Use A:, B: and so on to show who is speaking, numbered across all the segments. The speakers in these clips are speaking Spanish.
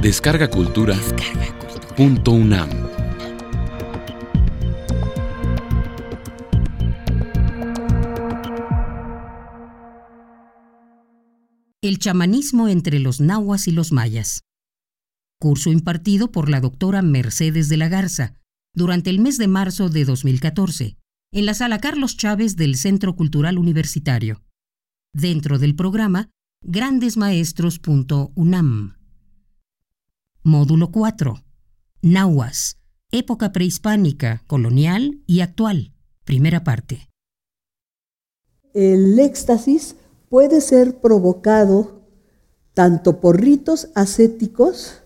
A: Descarga Cultura. Punto UNAM.
B: El chamanismo entre los nahuas y los mayas. Curso impartido por la doctora Mercedes de la Garza durante el mes de marzo de 2014 en la sala Carlos Chávez del Centro Cultural Universitario, dentro del programa grandesmaestros.unam. Módulo 4. Nahuas. Época prehispánica, colonial y actual. Primera parte.
C: El éxtasis puede ser provocado tanto por ritos ascéticos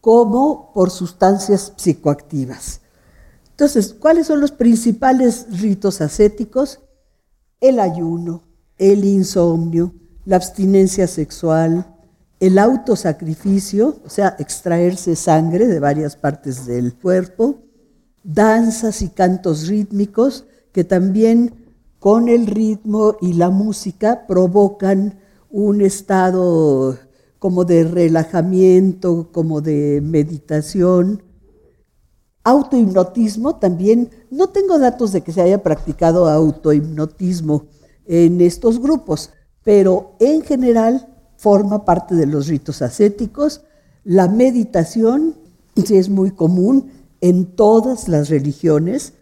C: como por sustancias psicoactivas. Entonces, ¿cuáles son los principales ritos ascéticos? El ayuno, el insomnio, la abstinencia sexual, el autosacrificio, o sea, extraerse sangre de varias partes del cuerpo, danzas y cantos rítmicos que también con el ritmo y la música provocan un estado como de relajamiento, como de meditación. Autohipnotismo también, no tengo datos de que se haya practicado autohipnotismo en estos grupos, pero en general forma parte de los ritos ascéticos. La meditación sí es muy común en todas las religiones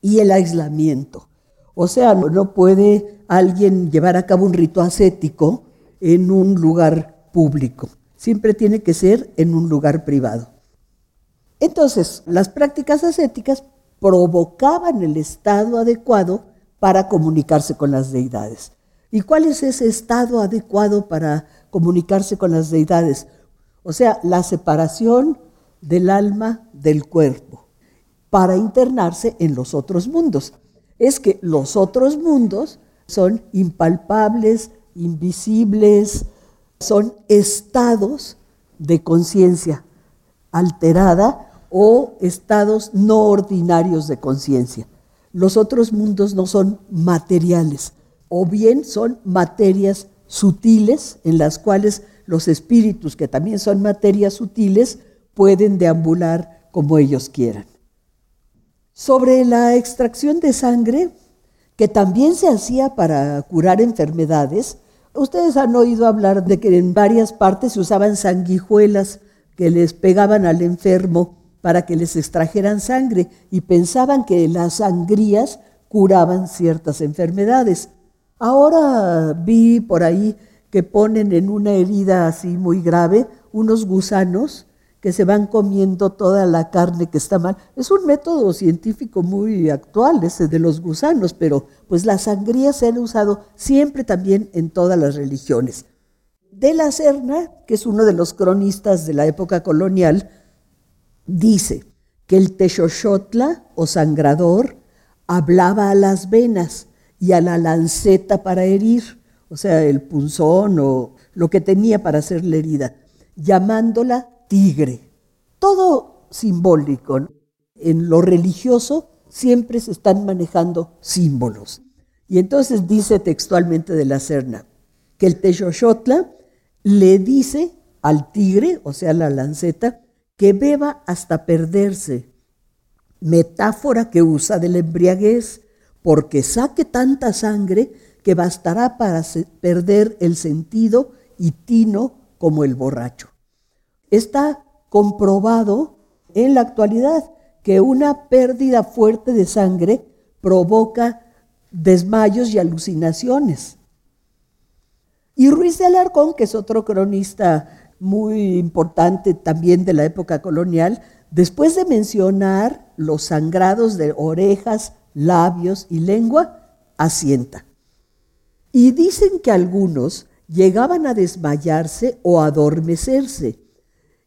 C: y el aislamiento. O sea, no puede alguien llevar a cabo un rito ascético en un lugar público. Siempre tiene que ser en un lugar privado. Entonces, las prácticas ascéticas provocaban el estado adecuado para comunicarse con las deidades. ¿Y cuál es ese estado adecuado para comunicarse con las deidades? O sea, la separación del alma del cuerpo para internarse en los otros mundos. Es que los otros mundos son impalpables, invisibles, son estados de conciencia alterada o estados no ordinarios de conciencia. Los otros mundos no son materiales, o bien son materias sutiles en las cuales los espíritus, que también son materias sutiles, pueden deambular como ellos quieran. Sobre la extracción de sangre, que también se hacía para curar enfermedades, ustedes han oído hablar de que en varias partes se usaban sanguijuelas que les pegaban al enfermo para que les extrajeran sangre y pensaban que las sangrías curaban ciertas enfermedades. Ahora vi por ahí que ponen en una herida así muy grave unos gusanos que se van comiendo toda la carne que está mal. Es un método científico muy actual ese de los gusanos, pero pues las sangrías se han usado siempre también en todas las religiones. De la Serna, que es uno de los cronistas de la época colonial, dice que el Texoxotla o sangrador hablaba a las venas y a la lanceta para herir, o sea, el punzón o lo que tenía para hacer la herida, llamándola tigre. Todo simbólico. En lo religioso siempre se están manejando símbolos. Y entonces dice textualmente de la Serna que el Texoxotla le dice al tigre, o sea, la lanceta, que beba hasta perderse, metáfora que usa de la embriaguez, porque saque tanta sangre que bastará para perder el sentido y tino como el borracho. Está comprobado en la actualidad que una pérdida fuerte de sangre provoca desmayos y alucinaciones. Y Ruiz de Alarcón, que es otro cronista muy importante también de la época colonial, después de mencionar los sangrados de orejas, labios y lengua, asienta. Y dicen que algunos llegaban a desmayarse o adormecerse,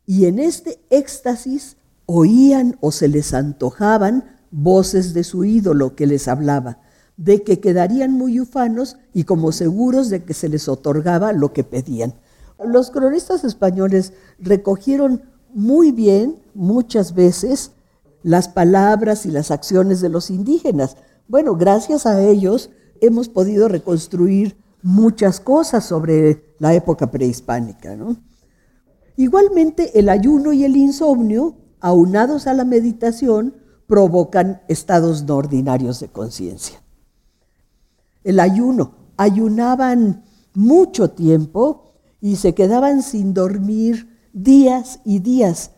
C: y en este éxtasis oían o se les antojaban voces de su ídolo que les hablaba, de que quedarían muy ufanos y como seguros de que se les otorgaba lo que pedían. Los cronistas españoles recogieron muy bien, muchas veces, las palabras y las acciones de los indígenas. Bueno, gracias a ellos hemos podido reconstruir muchas cosas sobre la época prehispánica. Igualmente, el ayuno y el insomnio, aunados a la meditación, provocan estados no ordinarios de conciencia. El ayuno, ayunaban mucho tiempo y se quedaban sin dormir días y días.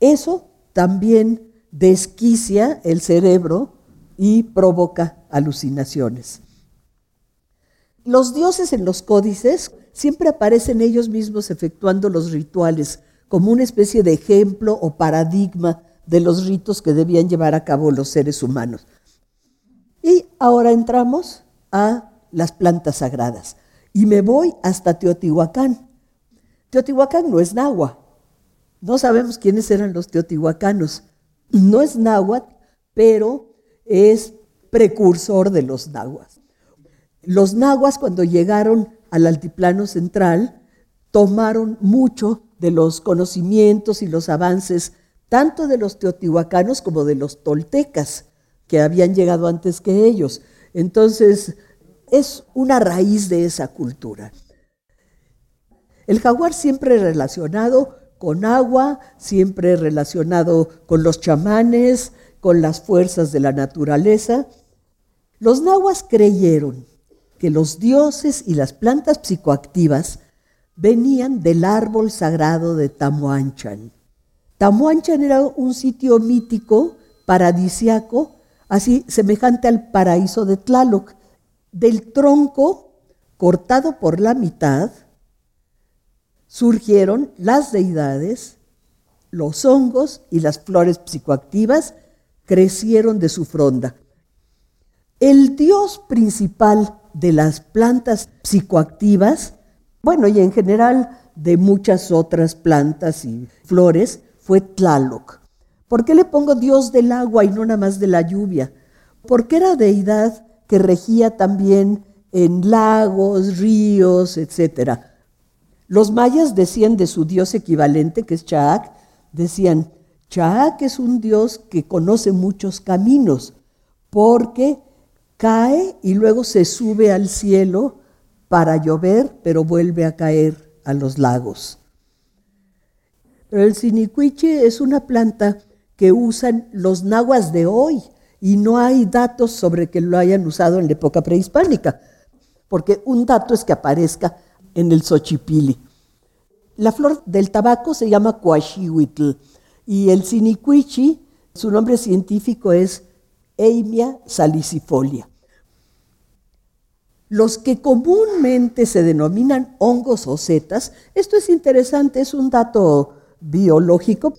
C: Eso también desquicia el cerebro y provoca alucinaciones. Los dioses en los códices siempre aparecen ellos mismos efectuando los rituales como una especie de ejemplo o paradigma de los ritos que debían llevar a cabo los seres humanos. Y ahora entramos a las plantas sagradas. Y me voy hasta Teotihuacán. Teotihuacán no es náhuatl. No sabemos quiénes eran los teotihuacanos. No es náhuatl, pero es precursor de los nahuas. Los nahuas cuando llegaron al altiplano central tomaron mucho de los conocimientos y los avances tanto de los teotihuacanos como de los toltecas, que habían llegado antes que ellos. Entonces, es una raíz de esa cultura. El jaguar siempre relacionado con agua, siempre relacionado con los chamanes, con las fuerzas de la naturaleza. Los nahuas creyeron que los dioses y las plantas psicoactivas venían del árbol sagrado de Tamuanchan. Tamuanchan era un sitio mítico, paradisiaco, así semejante al paraíso de Tlaloc. Del tronco, cortado por la mitad, surgieron las deidades, los hongos y las flores psicoactivas crecieron de su fronda. El dios principal de las plantas psicoactivas, bueno, y en general de muchas otras plantas y flores, fue Tlaloc. ¿Por qué le pongo dios del agua y no nada más de la lluvia? Porque era deidad que regía también en lagos, ríos, etc. Los mayas decían de su dios equivalente, que es Chaac, decían, Chaac es un dios que conoce muchos caminos, porque cae y luego se sube al cielo para llover, pero vuelve a caer a los lagos. Pero el sinicuiche es una planta que usan los nahuas de hoy y no hay datos sobre que lo hayan usado en la época prehispánica, porque un dato es que aparezca en el Xochipili. La flor del tabaco se llama coachihuitl y el sinicuichi, su nombre científico es Eimia salicifolia. Los que comúnmente se denominan hongos o setas, esto es interesante, es un dato biológico.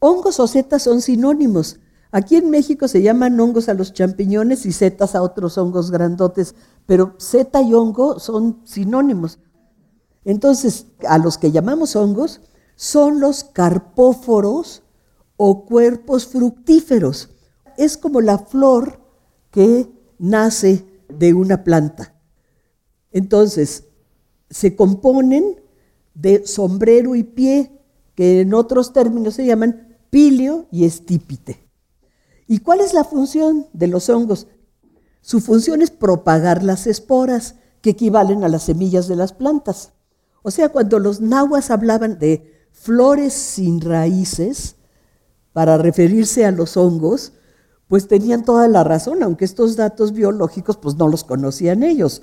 C: Hongos o setas son sinónimos. Aquí en México se llaman hongos a los champiñones y setas a otros hongos grandotes, pero seta y hongo son sinónimos. Entonces, a los que llamamos hongos son los carpóforos o cuerpos fructíferos es como la flor que nace de una planta. Entonces, se componen de sombrero y pie, que en otros términos se llaman pilio y estípite. ¿Y cuál es la función de los hongos? Su función es propagar las esporas, que equivalen a las semillas de las plantas. O sea, cuando los nahuas hablaban de flores sin raíces, para referirse a los hongos, pues tenían toda la razón, aunque estos datos biológicos pues no los conocían ellos.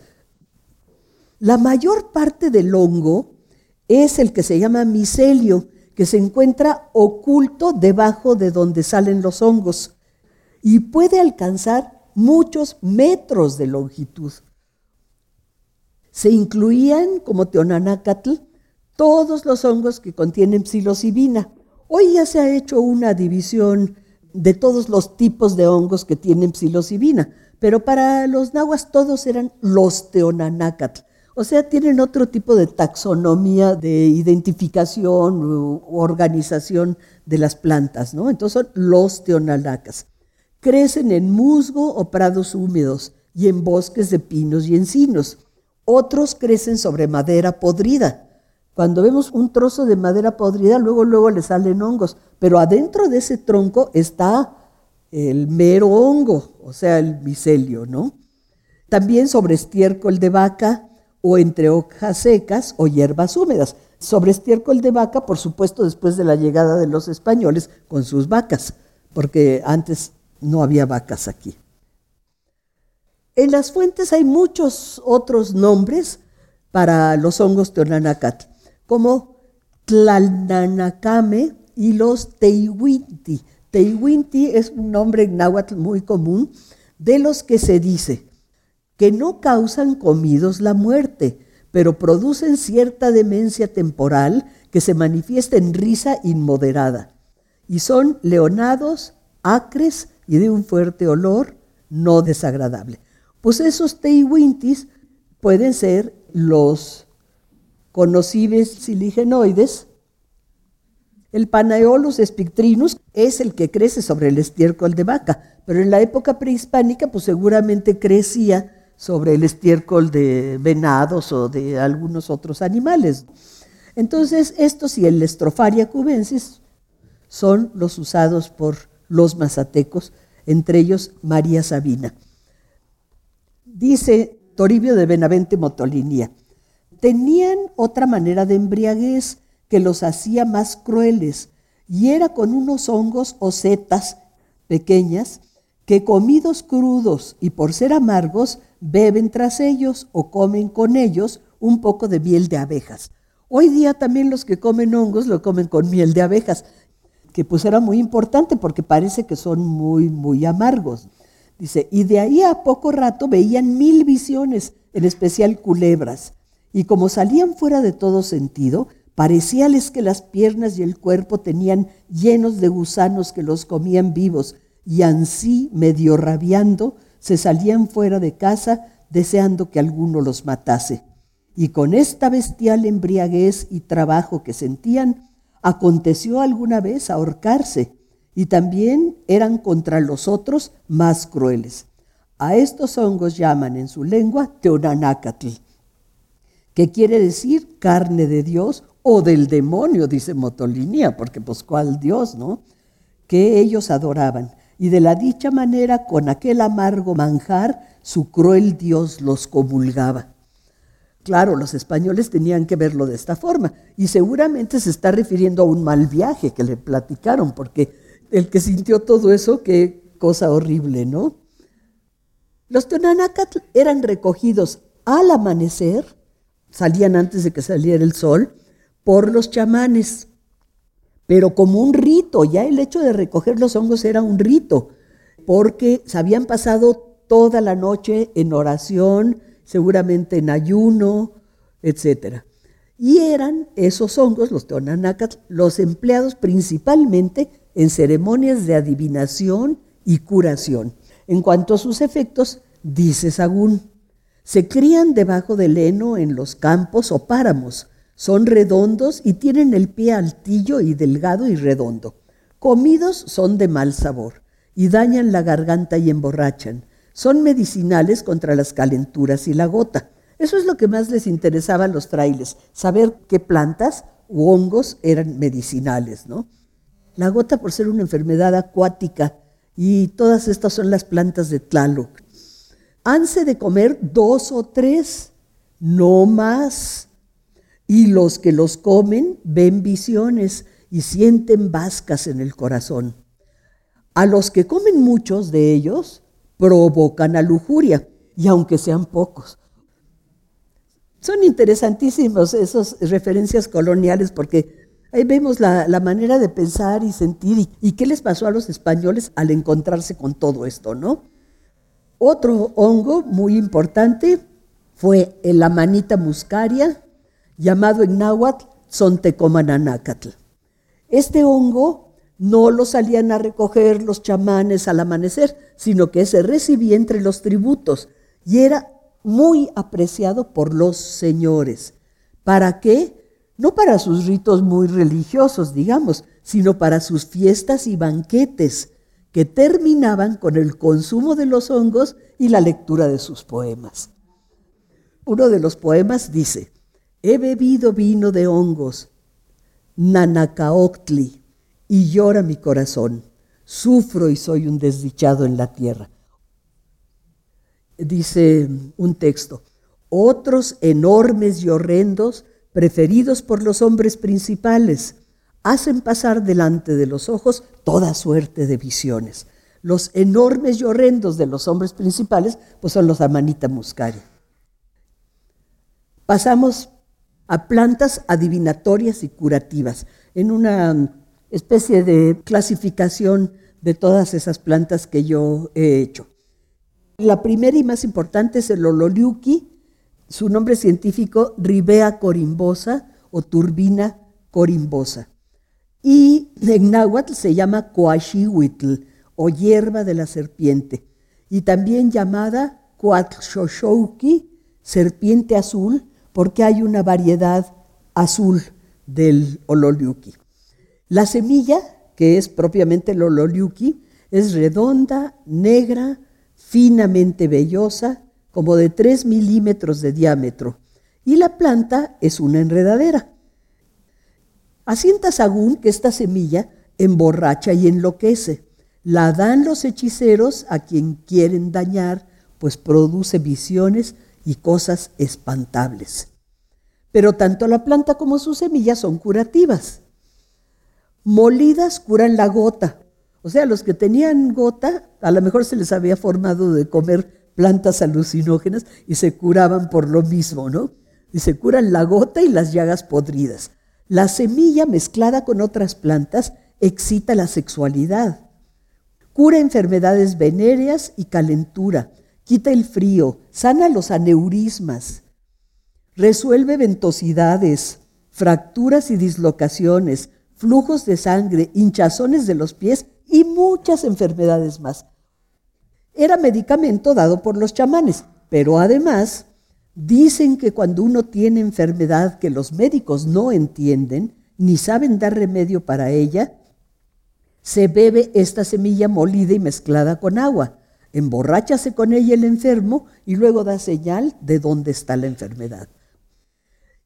C: La mayor parte del hongo es el que se llama micelio, que se encuentra oculto debajo de donde salen los hongos y puede alcanzar muchos metros de longitud. Se incluían, como teonanácatl, todos los hongos que contienen psilocibina. Hoy ya se ha hecho una división de todos los tipos de hongos que tienen psilocibina, pero para los nahuas todos eran los teonanácatl. O sea, tienen otro tipo de taxonomía de identificación u organización de las plantas, ¿no? Entonces son los teonanacas. Crecen en musgo o prados húmedos y en bosques de pinos y encinos. Otros crecen sobre madera podrida. Cuando vemos un trozo de madera podrida, luego, luego le salen hongos, pero adentro de ese tronco está el mero hongo, o sea, el micelio, ¿no? También sobre estiércol de vaca o entre hojas secas o hierbas húmedas. sobre estiércol de vaca, por supuesto, después de la llegada de los españoles con sus vacas, porque antes no había vacas aquí. En las fuentes hay muchos otros nombres para los hongos teonanacatl, como Tlalnanacame y los Teihuinti. Teihuinti es un nombre en náhuatl muy común de los que se dice que no causan comidos la muerte, pero producen cierta demencia temporal que se manifiesta en risa inmoderada. Y son leonados, acres y de un fuerte olor no desagradable. Pues esos teiwintis pueden ser los conocibles siligenoides. El Panaeolus spictrinus es el que crece sobre el estiércol de vaca, pero en la época prehispánica pues seguramente crecía sobre el estiércol de venados o de algunos otros animales. Entonces, estos y el Estrofaria cubensis son los usados por los mazatecos, entre ellos María Sabina. Dice Toribio de Benavente Motolinía, tenían otra manera de embriaguez que los hacía más crueles, y era con unos hongos o setas pequeñas que comidos crudos y por ser amargos, beben tras ellos o comen con ellos un poco de miel de abejas. Hoy día también los que comen hongos lo comen con miel de abejas, que pues era muy importante porque parece que son muy, muy amargos. Dice, y de ahí a poco rato veían mil visiones, en especial culebras, y como salían fuera de todo sentido, parecíales que las piernas y el cuerpo tenían llenos de gusanos que los comían vivos, y ansí, medio rabiando, se salían fuera de casa deseando que alguno los matase. Y con esta bestial embriaguez y trabajo que sentían, aconteció alguna vez ahorcarse, y también eran contra los otros más crueles. A estos hongos llaman en su lengua teonanácatl, que quiere decir carne de Dios o del demonio, dice Motolinía, porque pues cuál Dios, ¿no? Que ellos adoraban y de la dicha manera con aquel amargo manjar su cruel Dios los comulgaba. Claro, los españoles tenían que verlo de esta forma y seguramente se está refiriendo a un mal viaje que le platicaron, porque el que sintió todo eso, qué cosa horrible, ¿no? Los Tonanacatl eran recogidos al amanecer, salían antes de que saliera el sol, por los chamanes pero como un rito, ya el hecho de recoger los hongos era un rito, porque se habían pasado toda la noche en oración, seguramente en ayuno, etc. Y eran esos hongos, los teonanacatl, los empleados principalmente en ceremonias de adivinación y curación. En cuanto a sus efectos, dice Sagún, se crían debajo del heno en los campos o páramos, son redondos y tienen el pie altillo y delgado y redondo. Comidos son de mal sabor y dañan la garganta y emborrachan. Son medicinales contra las calenturas y la gota. Eso es lo que más les interesaba a los frailes, saber qué plantas u hongos eran medicinales, ¿no? La gota por ser una enfermedad acuática y todas estas son las plantas de Tlaloc. Hanse de comer dos o tres, no más y los que los comen ven visiones y sienten vascas en el corazón. A los que comen muchos de ellos provocan a lujuria, y aunque sean pocos. Son interesantísimos esas referencias coloniales porque ahí vemos la, manera de pensar y sentir y, y, qué les pasó a los españoles al encontrarse con todo esto, ¿no? Otro hongo muy importante fue la manita muscaria, llamado en náhuatl Sontecomananacatl. Este hongo no lo salían a recoger los chamanes al amanecer, sino que se recibía entre los tributos y era muy apreciado por los señores. ¿Para qué? No para sus ritos muy religiosos, digamos, sino para sus fiestas y banquetes, que terminaban con el consumo de los hongos y la lectura de sus poemas. Uno de los poemas dice, He bebido vino de hongos, nanacaoctli, y llora mi corazón. Sufro y soy un desdichado en la tierra. Dice un texto, otros enormes y horrendos preferidos por los hombres principales, hacen pasar delante de los ojos toda suerte de visiones. Los enormes y horrendos de los hombres principales, pues son los Amanita muscaria. Pasamos a plantas adivinatorias y curativas, en una especie de clasificación de todas esas plantas que yo he hecho. La primera y más importante es el ololiuki, su nombre científico Ribea corimbosa o turbina corimbosa. Y en náhuatl se llama coaxihuitl o hierba de la serpiente, y también llamada coatxoxouki, serpiente azul, porque hay una variedad azul del ololiuki. La semilla, que es propiamente el ololiuki, es redonda, negra, finamente vellosa, como de 3 milímetros de diámetro, y la planta es una enredadera. Asienta Sagún que esta semilla emborracha y enloquece. La dan los hechiceros a quien quieren dañar, pues produce visiones y cosas espantables. Pero tanto la planta como sus semillas son curativas. Molidas curan la gota. O sea, los que tenían gota, a lo mejor se les había formado de comer plantas alucinógenas y se curaban por lo mismo, ¿no? Y se curan la gota y las llagas podridas. La semilla mezclada con otras plantas excita la sexualidad. Cura enfermedades venéreas y calentura. Quita el frío. Sana los aneurismas. Resuelve ventosidades, fracturas y dislocaciones, flujos de sangre, hinchazones de los pies y muchas enfermedades más. Era medicamento dado por los chamanes, pero además Dicen que cuando uno tiene enfermedad que los médicos no entienden ni saben dar remedio para ella, se bebe esta semilla molida y mezclada con agua, emborráchase con ella el enfermo y luego da señal de dónde está la enfermedad.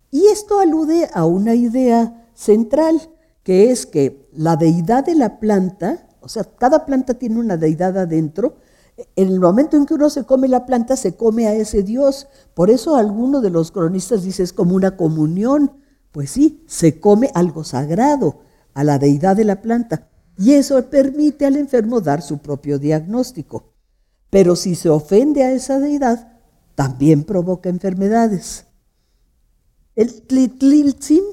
C: Y esto alude a una idea central, que es que la deidad de la planta, o sea, cada planta tiene una deidad adentro, en el momento en que uno se come la planta, se come a ese Dios. Por eso alguno de los cronistas dice es como una comunión. Pues sí, se come algo sagrado, a la deidad de la planta. Y eso permite al enfermo dar su propio diagnóstico. Pero si se ofende a esa deidad, también provoca enfermedades. El tlitliltzin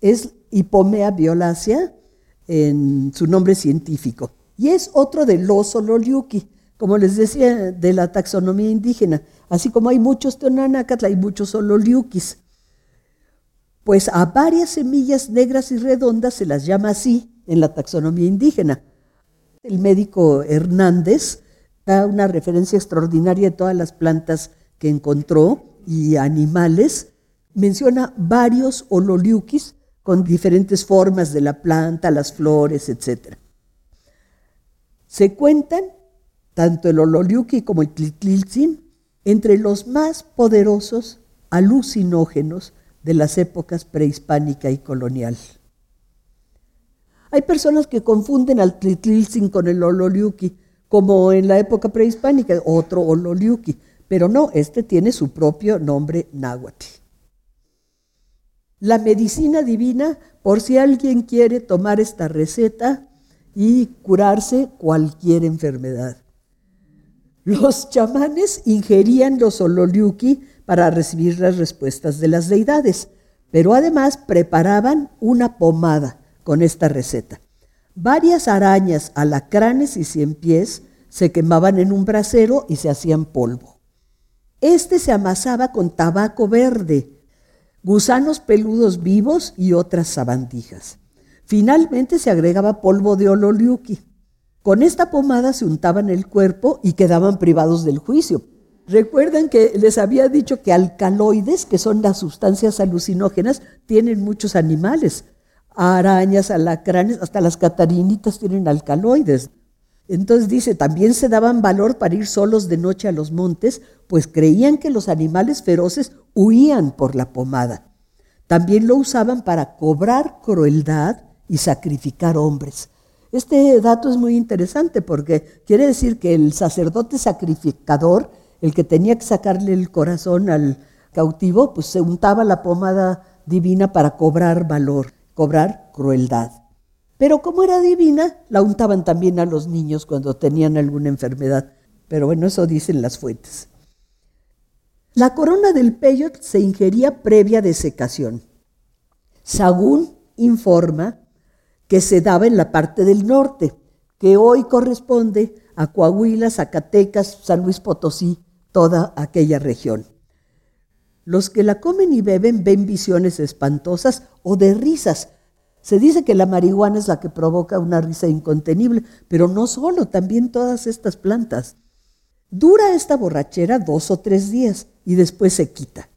C: es Hipomea violacea en su nombre científico. Y es otro de los ololiuki como les decía, de la taxonomía indígena. Así como hay muchos tonanacatl, hay muchos ololiuquis. Pues a varias semillas negras y redondas se las llama así en la taxonomía indígena. El médico Hernández da una referencia extraordinaria de todas las plantas que encontró y animales. Menciona varios ololiuquis con diferentes formas de la planta, las flores, etc. Se cuentan tanto el ololiuqui como el tlitliltzin, entre los más poderosos alucinógenos de las épocas prehispánica y colonial. Hay personas que confunden al tlitliltzin con el ololiuqui, como en la época prehispánica, otro ololiuqui, pero no, este tiene su propio nombre náhuatl. La medicina divina, por si alguien quiere tomar esta receta y curarse cualquier enfermedad. Los chamanes ingerían los ololiuki para recibir las respuestas de las deidades, pero además preparaban una pomada con esta receta. Varias arañas, alacranes y cien pies se quemaban en un brasero y se hacían polvo. Este se amasaba con tabaco verde, gusanos peludos vivos y otras sabandijas. Finalmente se agregaba polvo de ololiuki. Con esta pomada se untaban el cuerpo y quedaban privados del juicio. Recuerdan que les había dicho que alcaloides, que son las sustancias alucinógenas, tienen muchos animales. Arañas, alacranes, hasta las catarinitas tienen alcaloides. Entonces dice, también se daban valor para ir solos de noche a los montes, pues creían que los animales feroces huían por la pomada. También lo usaban para cobrar crueldad y sacrificar hombres. Este dato es muy interesante porque quiere decir que el sacerdote sacrificador, el que tenía que sacarle el corazón al cautivo, pues se untaba la pomada divina para cobrar valor, cobrar crueldad. Pero como era divina, la untaban también a los niños cuando tenían alguna enfermedad. Pero bueno, eso dicen las fuentes. La corona del peyot se ingería previa desecación. Sagún informa que se daba en la parte del norte, que hoy corresponde a Coahuila, Zacatecas, San Luis Potosí, toda aquella región. Los que la comen y beben ven visiones espantosas o de risas. Se dice que la marihuana es la que provoca una risa incontenible, pero no solo, también todas estas plantas. Dura esta borrachera dos o tres días y después se quita.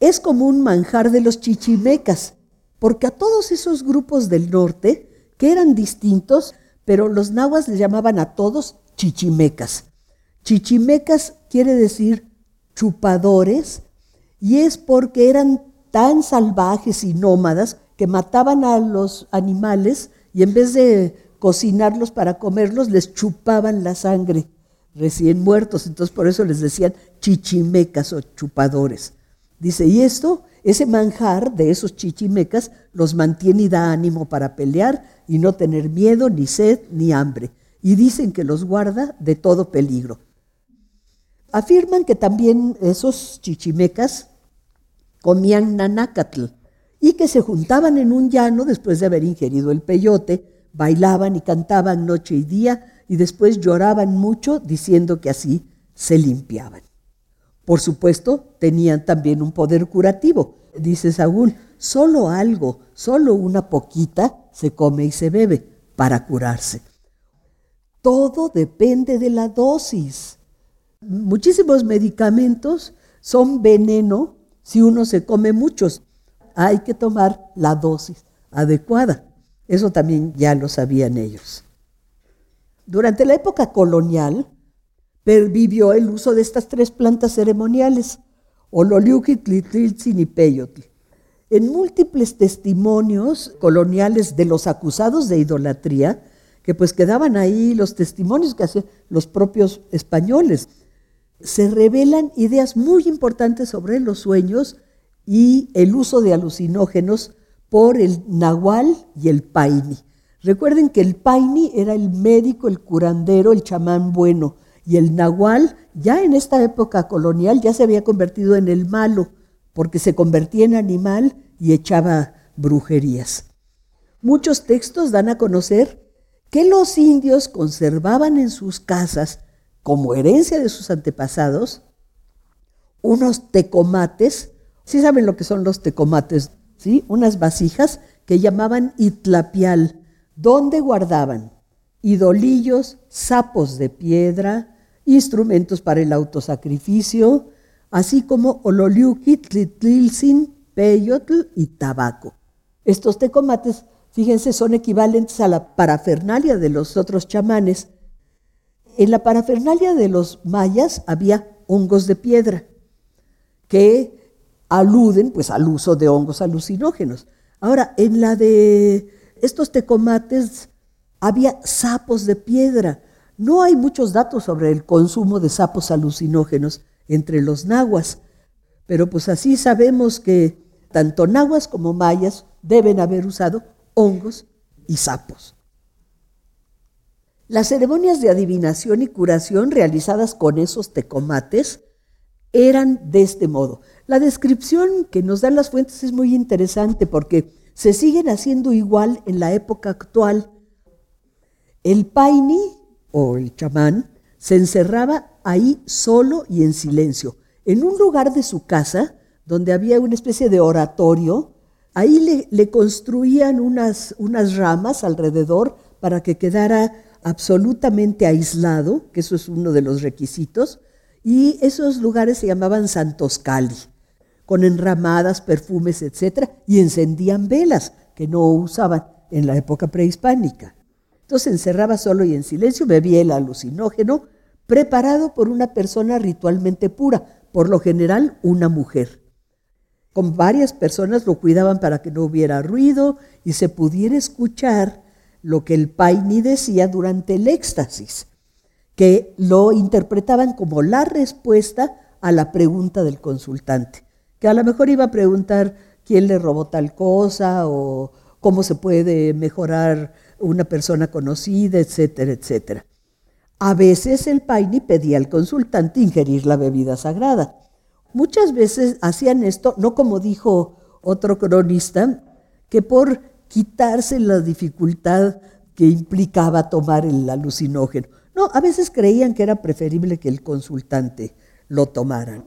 C: Es como un manjar de los chichimecas, porque a todos esos grupos del norte, que eran distintos, pero los nahuas le llamaban a todos chichimecas. Chichimecas quiere decir chupadores, y es porque eran tan salvajes y nómadas que mataban a los animales y en vez de cocinarlos para comerlos, les chupaban la sangre recién muertos. Entonces por eso les decían chichimecas o chupadores. Dice, y esto ese manjar de esos chichimecas los mantiene y da ánimo para pelear y no tener miedo, ni sed, ni hambre. Y dicen que los guarda de todo peligro. Afirman que también esos chichimecas comían nanácatl y que se juntaban en un llano después de haber ingerido el peyote, bailaban y cantaban noche y día y después lloraban mucho diciendo que así se limpiaban. Por supuesto, tenían también un poder curativo. Dice Saúl, solo algo, solo una poquita se come y se bebe para curarse. Todo depende de la dosis. Muchísimos medicamentos son veneno si uno se come muchos. Hay que tomar la dosis adecuada. Eso también ya lo sabían ellos. Durante la época colonial, pervivió el uso de estas tres plantas ceremoniales, Ololiuquitl, y Peyotl. En múltiples testimonios coloniales de los acusados de idolatría, que pues quedaban ahí los testimonios que hacían los propios españoles, se revelan ideas muy importantes sobre los sueños y el uso de alucinógenos por el nahual y el paini. Recuerden que el paini era el médico, el curandero, el chamán bueno, y el nahual, ya en esta época colonial, ya se había convertido en el malo, porque se convertía en animal y echaba brujerías. Muchos textos dan a conocer que los indios conservaban en sus casas, como herencia de sus antepasados, unos tecomates, ¿sí saben lo que son los tecomates? ¿Sí? Unas vasijas que llamaban itlapial, donde guardaban idolillos, sapos de piedra, instrumentos para el autosacrificio, así como ololiuki, tlitlilsin, peyotl y tabaco. Estos tecomates, fíjense, son equivalentes a la parafernalia de los otros chamanes. En la parafernalia de los mayas había hongos de piedra que aluden pues al uso de hongos alucinógenos. Ahora, en la de estos tecomates había sapos de piedra, no hay muchos datos sobre el consumo de sapos alucinógenos entre los nahuas, pero pues así sabemos que tanto nahuas como mayas deben haber usado hongos y sapos. Las ceremonias de adivinación y curación realizadas con esos tecomates eran de este modo. La descripción que nos dan las fuentes es muy interesante porque se siguen haciendo igual en la época actual. El paini o el chamán, se encerraba ahí solo y en silencio, en un lugar de su casa donde había una especie de oratorio. Ahí le, construían unas, unas ramas alrededor para que quedara absolutamente aislado, que eso es uno de los requisitos, y esos lugares se llamaban Santos Cali, con enramadas, perfumes, etc., y encendían velas, que no usaban en la época prehispánica. Entonces encerraba solo y en silencio, bebía el alucinógeno preparado por una persona ritualmente pura, por lo general una mujer. Con varias personas lo cuidaban para que no hubiera ruido y se pudiera escuchar lo que el Paini decía durante el éxtasis, que lo interpretaban como la respuesta a la pregunta del consultante, que a lo mejor iba a preguntar quién le robó tal cosa o cómo se puede mejorar una persona conocida, etcétera, etcétera. A veces el Paini pedía al consultante ingerir la bebida sagrada. Muchas veces hacían esto, no como dijo otro cronista, que por quitarse la dificultad que implicaba tomar el alucinógeno. No, a veces creían que era preferible que el consultante lo tomaran.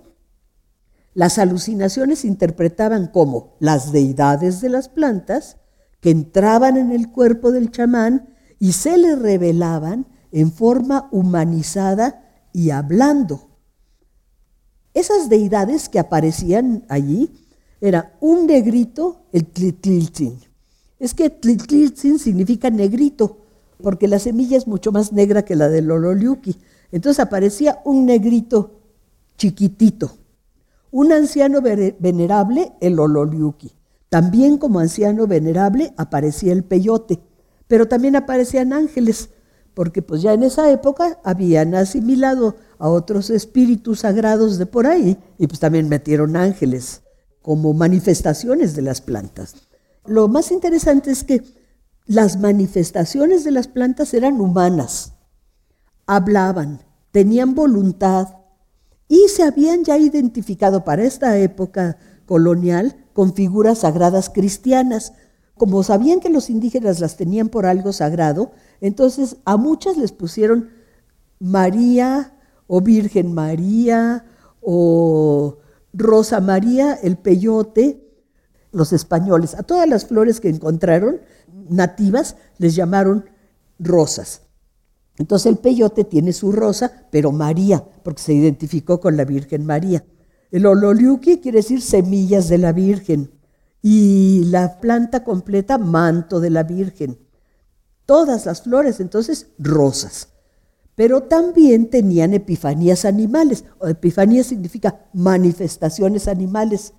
C: Las alucinaciones se interpretaban como las deidades de las plantas que entraban en el cuerpo del chamán y se le revelaban en forma humanizada y hablando. Esas deidades que aparecían allí era un negrito, el Tlitliltzin. Es que Tlitliltzin significa negrito, porque la semilla es mucho más negra que la del Ololiuki. Entonces aparecía un negrito chiquitito, un anciano venerable, el Ololiuki. También como anciano venerable aparecía el peyote, pero también aparecían ángeles, porque pues ya en esa época habían asimilado a otros espíritus sagrados de por ahí y pues también metieron ángeles como manifestaciones de las plantas. Lo más interesante es que las manifestaciones de las plantas eran humanas, hablaban, tenían voluntad y se habían ya identificado para esta época colonial con figuras sagradas cristianas. Como sabían que los indígenas las tenían por algo sagrado, entonces a muchas les pusieron María o Virgen María o Rosa María, el peyote, los españoles. A todas las flores que encontraron nativas les llamaron rosas. Entonces el peyote tiene su rosa, pero María, porque se identificó con la Virgen María. El ololiuki quiere decir semillas de la Virgen y la planta completa manto de la Virgen. Todas las flores entonces rosas. Pero también tenían epifanías animales. epifanía significa manifestaciones animales,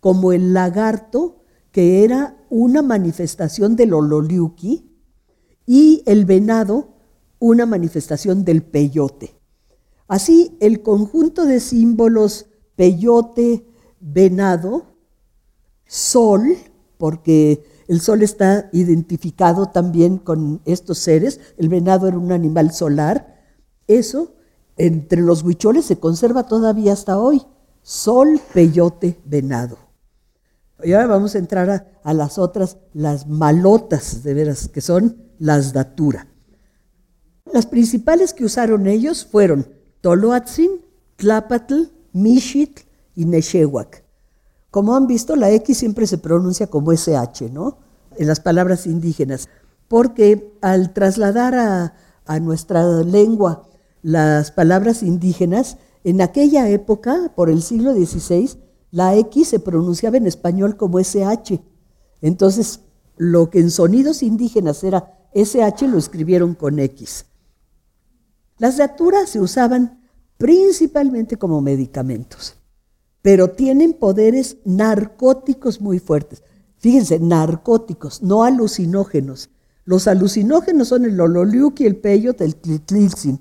C: como el lagarto, que era una manifestación del ololiuki, y el venado, una manifestación del peyote. Así, el conjunto de símbolos peyote, venado, sol, porque el sol está identificado también con estos seres, el venado era un animal solar, eso entre los huicholes se conserva todavía hasta hoy, sol, peyote, venado. Y ahora vamos a entrar a, a las otras, las malotas, de veras, que son las datura. Las principales que usaron ellos fueron Toloatzin, Tlapatl, Mishit y Neshewak. Como han visto, la X siempre se pronuncia como SH, ¿no? En las palabras indígenas, porque al trasladar a, a nuestra lengua las palabras indígenas, en aquella época, por el siglo XVI, la X se pronunciaba en español como SH. Entonces, lo que en sonidos indígenas era SH lo escribieron con X. Las daturas se usaban principalmente como medicamentos, pero tienen poderes narcóticos muy fuertes. Fíjense, narcóticos, no alucinógenos. Los alucinógenos son el ololiuki, el peyote, el tlitlilzin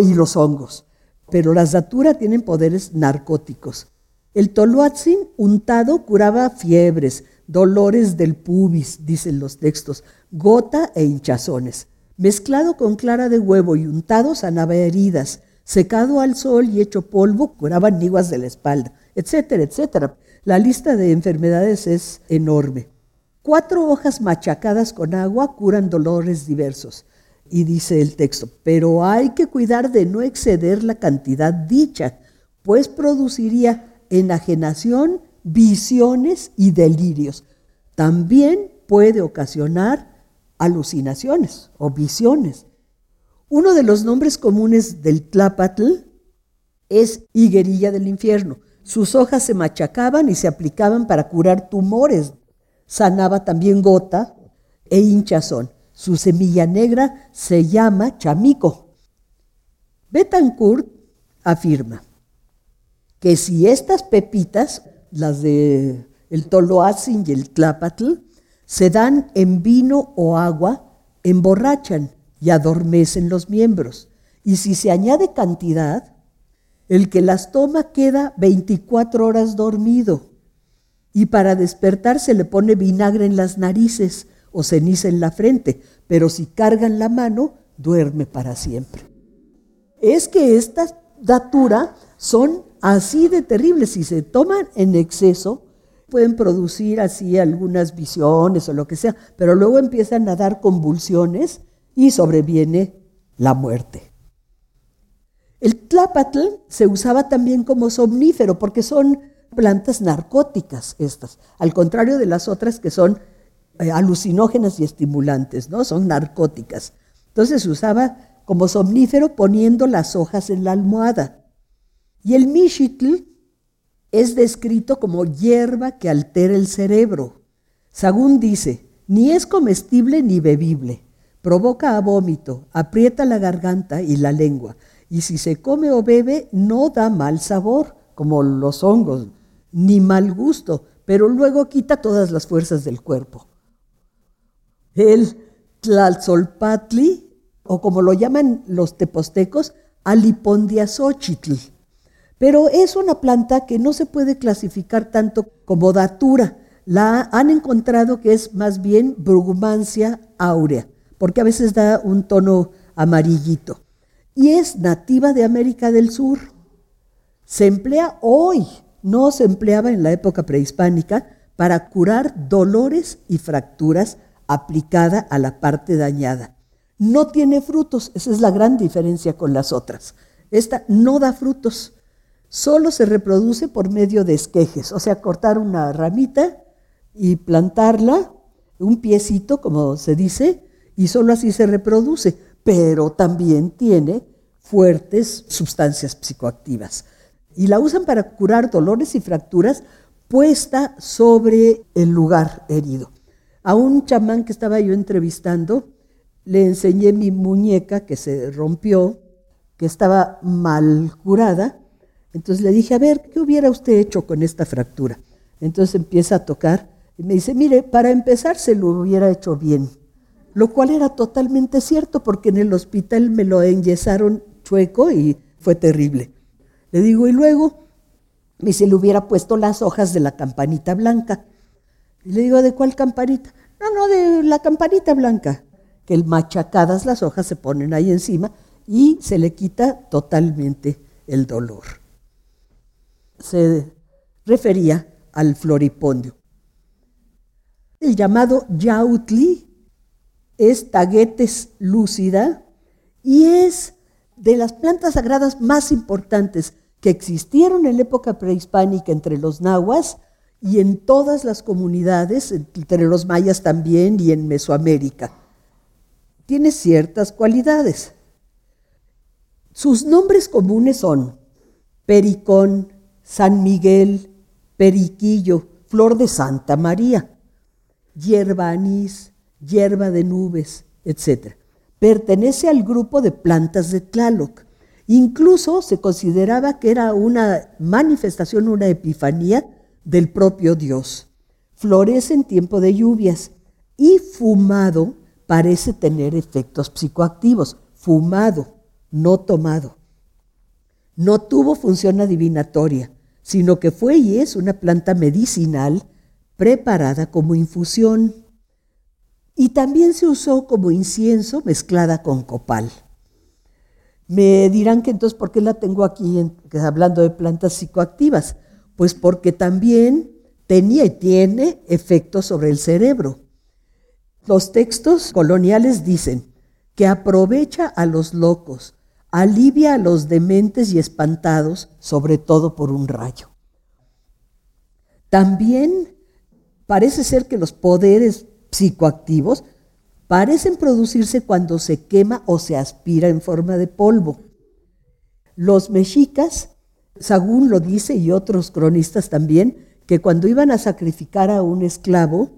C: y los hongos, pero las daturas tienen poderes narcóticos. El toluatzin untado curaba fiebres, dolores del pubis, dicen los textos, gota e hinchazones. Mezclado con clara de huevo y untado sanaba heridas, secado al sol y hecho polvo, curaban niguas de la espalda, etcétera, etcétera. La lista de enfermedades es enorme. Cuatro hojas machacadas con agua curan dolores diversos. Y dice el texto, pero hay que cuidar de no exceder la cantidad dicha, pues produciría enajenación, visiones y delirios. También puede ocasionar alucinaciones o visiones. Uno de los nombres comunes del tlapatl es higuerilla del infierno. Sus hojas se machacaban y se aplicaban para curar tumores. Sanaba también gota e hinchazón. Su semilla negra se llama chamico. Betancourt afirma que si estas pepitas, las de el y el tlapatl, se dan en vino o agua, emborrachan y adormecen los miembros. Y si se añade cantidad, el que las toma queda 24 horas dormido. y para despertar se le pone vinagre en las narices o ceniza en la frente, pero si cargan la mano, duerme para siempre. Es que estas datura son así de terribles, si se toman en exceso, pueden producir así algunas visiones o lo que sea, pero luego empiezan a dar convulsiones y sobreviene la muerte. El tlapatl se usaba también como somnífero porque son plantas narcóticas estas, al contrario de las otras que son eh, alucinógenas y estimulantes, ¿no? Son narcóticas. Entonces se usaba como somnífero poniendo las hojas en la almohada. Y el mishitl es descrito como hierba que altera el cerebro. Sagún dice, ni es comestible ni bebible, provoca vómito, aprieta la garganta y la lengua, y si se come o bebe no da mal sabor, como los hongos, ni mal gusto, pero luego quita todas las fuerzas del cuerpo. El Tlalzolpatli, o como lo llaman los tepostecos, Alipondiazochitl. Pero es una planta que no se puede clasificar tanto como datura. La han encontrado que es más bien Brugumancia áurea, porque a veces da un tono amarillito. Y es nativa de América del Sur. Se emplea hoy no se empleaba en la época prehispánica para curar dolores y fracturas aplicada a la parte dañada. No tiene frutos, esa es la gran diferencia con las otras. Esta no da frutos, solo se reproduce por medio de esquejes, o sea, cortar una ramita y plantarla, un piecito, como se dice, y solo así se reproduce, pero también tiene fuertes sustancias psicoactivas y la usan para curar dolores y fracturas puesta sobre el lugar herido. A un chamán que estaba yo entrevistando, le enseñé mi muñeca que se rompió, que estaba mal curada. Entonces le dije, a ver, ¿qué hubiera usted hecho con esta fractura? Entonces empieza a tocar y me dice, mire, para empezar se lo hubiera hecho bien. Lo cual era totalmente cierto porque en el hospital me lo enyesaron chueco y fue terrible. Le digo, y luego, me se le hubiera puesto las hojas de la campanita blanca. Y le digo, ¿de cuál campanita? No, no, de la campanita blanca, que el machacadas las hojas se ponen ahí encima y se le quita totalmente el dolor. Se refería al floripondio. El llamado yautli es taguetes lúcida y es de las plantas sagradas más importantes que existieron en la época prehispánica entre los nahuas y en todas las comunidades, entre los mayas también y en Mesoamérica. Tiene ciertas cualidades. Sus nombres comunes son pericón, San Miguel, periquillo, flor de Santa María, hierba anís, hierba de nubes, etc. Pertenece al grupo de plantas de Tlaloc Incluso se consideraba que era una manifestación, una epifanía del propio Dios. Florece en tiempo de lluvias y fumado parece tener efectos psicoactivos. Fumado, no tomado. No tuvo función adivinatoria, sino que fue y es una planta medicinal preparada como infusión. Y también se usó como incienso mezclada con copal. Me dirán que entonces, ¿por qué la tengo aquí hablando de plantas psicoactivas? Pues porque también tenía y tiene efectos sobre el cerebro. Los textos coloniales dicen que aprovecha a los locos, alivia a los dementes y espantados, sobre todo por un rayo. También parece ser que los poderes psicoactivos parecen producirse cuando se quema o se aspira en forma de polvo. Los mexicas, según lo dice y otros cronistas también, que cuando iban a sacrificar a un esclavo,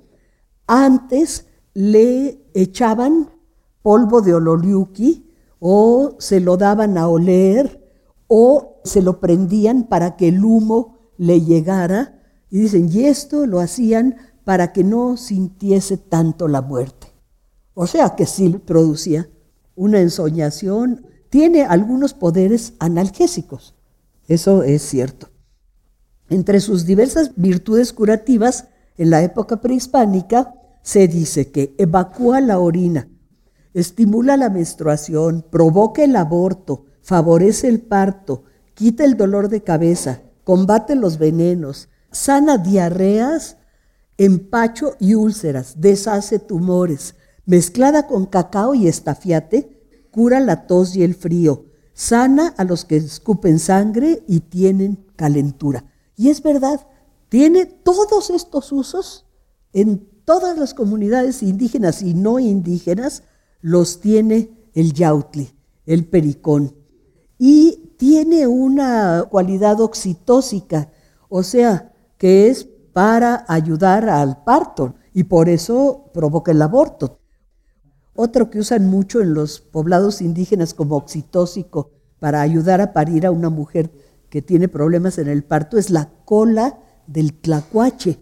C: antes le echaban polvo de ololiuqui o se lo daban a oler o se lo prendían para que el humo le llegara. Y dicen, y esto lo hacían para que no sintiese tanto la muerte. O sea que sí producía una ensoñación, tiene algunos poderes analgésicos, eso es cierto. Entre sus diversas virtudes curativas, en la época prehispánica, se dice que evacúa la orina, estimula la menstruación, provoca el aborto, favorece el parto, quita el dolor de cabeza, combate los venenos, sana diarreas, empacho y úlceras, deshace tumores, mezclada con cacao y estafiate, cura la tos y el frío, sana a los que escupen sangre y tienen calentura. Y es verdad, tiene todos estos usos en todas las comunidades indígenas y no indígenas, los tiene el yautli, el pericón. Y tiene una cualidad oxitósica, o sea, que es para ayudar al parto y por eso provoca el aborto. Otro que usan mucho en los poblados indígenas como oxitósico para ayudar a parir a una mujer que tiene problemas en el parto es la cola del tlacuache.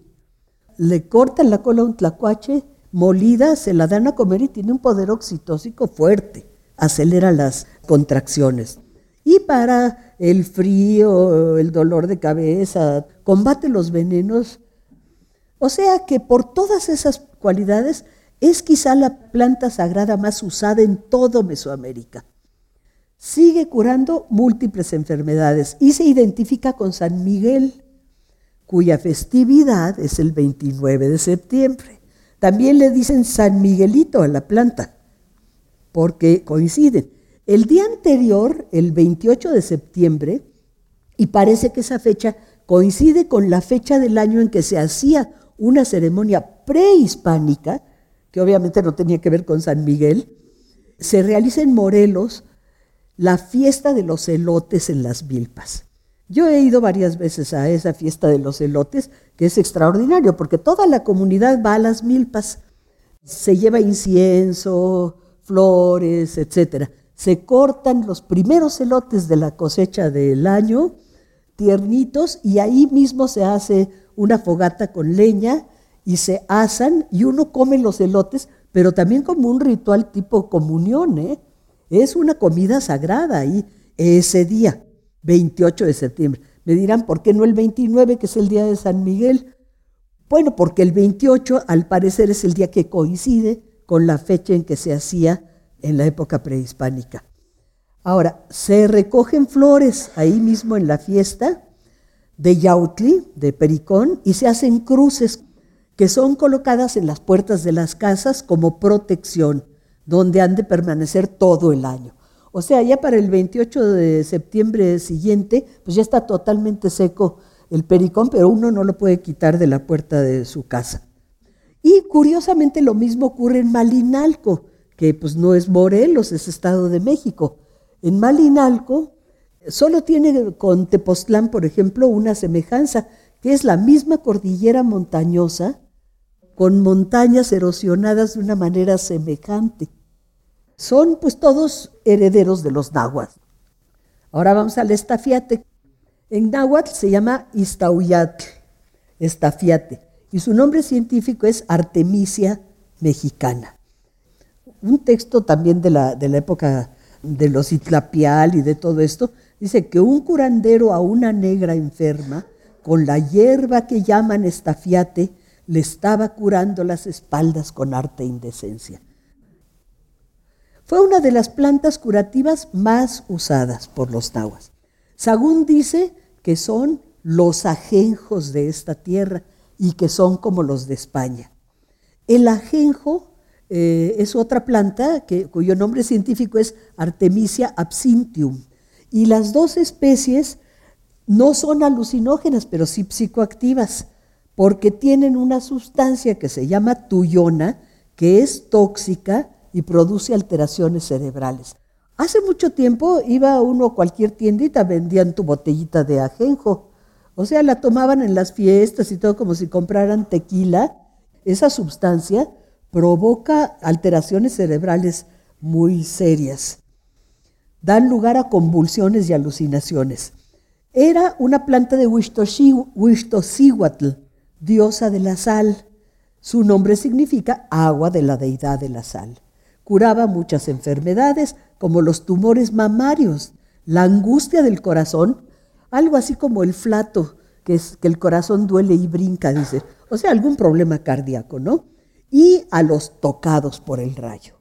C: Le cortan la cola a un tlacuache molida, se la dan a comer y tiene un poder oxitósico fuerte, acelera las contracciones. Y para el frío, el dolor de cabeza, combate los venenos. O sea que por todas esas cualidades es quizá la planta sagrada más usada en todo Mesoamérica. Sigue curando múltiples enfermedades y se identifica con San Miguel, cuya festividad es el 29 de septiembre. También le dicen San Miguelito a la planta, porque coinciden. El día anterior, el 28 de septiembre, y parece que esa fecha coincide con la fecha del año en que se hacía una ceremonia prehispánica, que obviamente no tenía que ver con San Miguel, se realiza en Morelos la fiesta de los elotes en las milpas. Yo he ido varias veces a esa fiesta de los elotes, que es extraordinario, porque toda la comunidad va a las milpas. Se lleva incienso, flores, etc. Se cortan los primeros elotes de la cosecha del año, tiernitos, y ahí mismo se hace una fogata con leña y se asan y uno come los elotes, pero también como un ritual tipo comunión, ¿eh? Es una comida sagrada ahí ese día, 28 de septiembre. Me dirán, ¿por qué no el 29, que es el día de San Miguel? Bueno, porque el 28 al parecer es el día que coincide con la fecha en que se hacía en la época prehispánica. Ahora, se recogen flores ahí mismo en la fiesta de Yautli, de Pericón, y se hacen cruces que son colocadas en las puertas de las casas como protección, donde han de permanecer todo el año. O sea, ya para el 28 de septiembre siguiente, pues ya está totalmente seco el pericón, pero uno no lo puede quitar de la puerta de su casa. Y curiosamente lo mismo ocurre en Malinalco, que pues no es Morelos, es Estado de México. En Malinalco solo tiene con Tepoztlán, por ejemplo, una semejanza, que es la misma cordillera montañosa, con montañas erosionadas de una manera semejante. Son pues todos herederos de los náhuatl. Ahora vamos al estafiate. En náhuatl se llama Iztauyatl, estafiate, y su nombre científico es Artemisia mexicana. Un texto también de la, de la época de los Itlapial y de todo esto, dice que un curandero a una negra enferma, con la hierba que llaman estafiate, le estaba curando las espaldas con arte e indecencia. Fue una de las plantas curativas más usadas por los nahuas. Sagún dice que son los ajenjos de esta tierra y que son como los de España. El ajenjo eh, es otra planta que, cuyo nombre científico es Artemisia absinthium. Y las dos especies no son alucinógenas, pero sí psicoactivas porque tienen una sustancia que se llama tuyona, que es tóxica y produce alteraciones cerebrales. Hace mucho tiempo iba uno a cualquier tiendita, vendían tu botellita de ajenjo. O sea, la tomaban en las fiestas y todo como si compraran tequila. Esa sustancia provoca alteraciones cerebrales muy serias. Dan lugar a convulsiones y alucinaciones. Era una planta de Huixtocihuatl, diosa de la sal. Su nombre significa agua de la deidad de la sal. Curaba muchas enfermedades como los tumores mamarios, la angustia del corazón, algo así como el flato que es que el corazón duele y brinca, dice. O sea, algún problema cardíaco, ¿no? Y a los tocados por el rayo.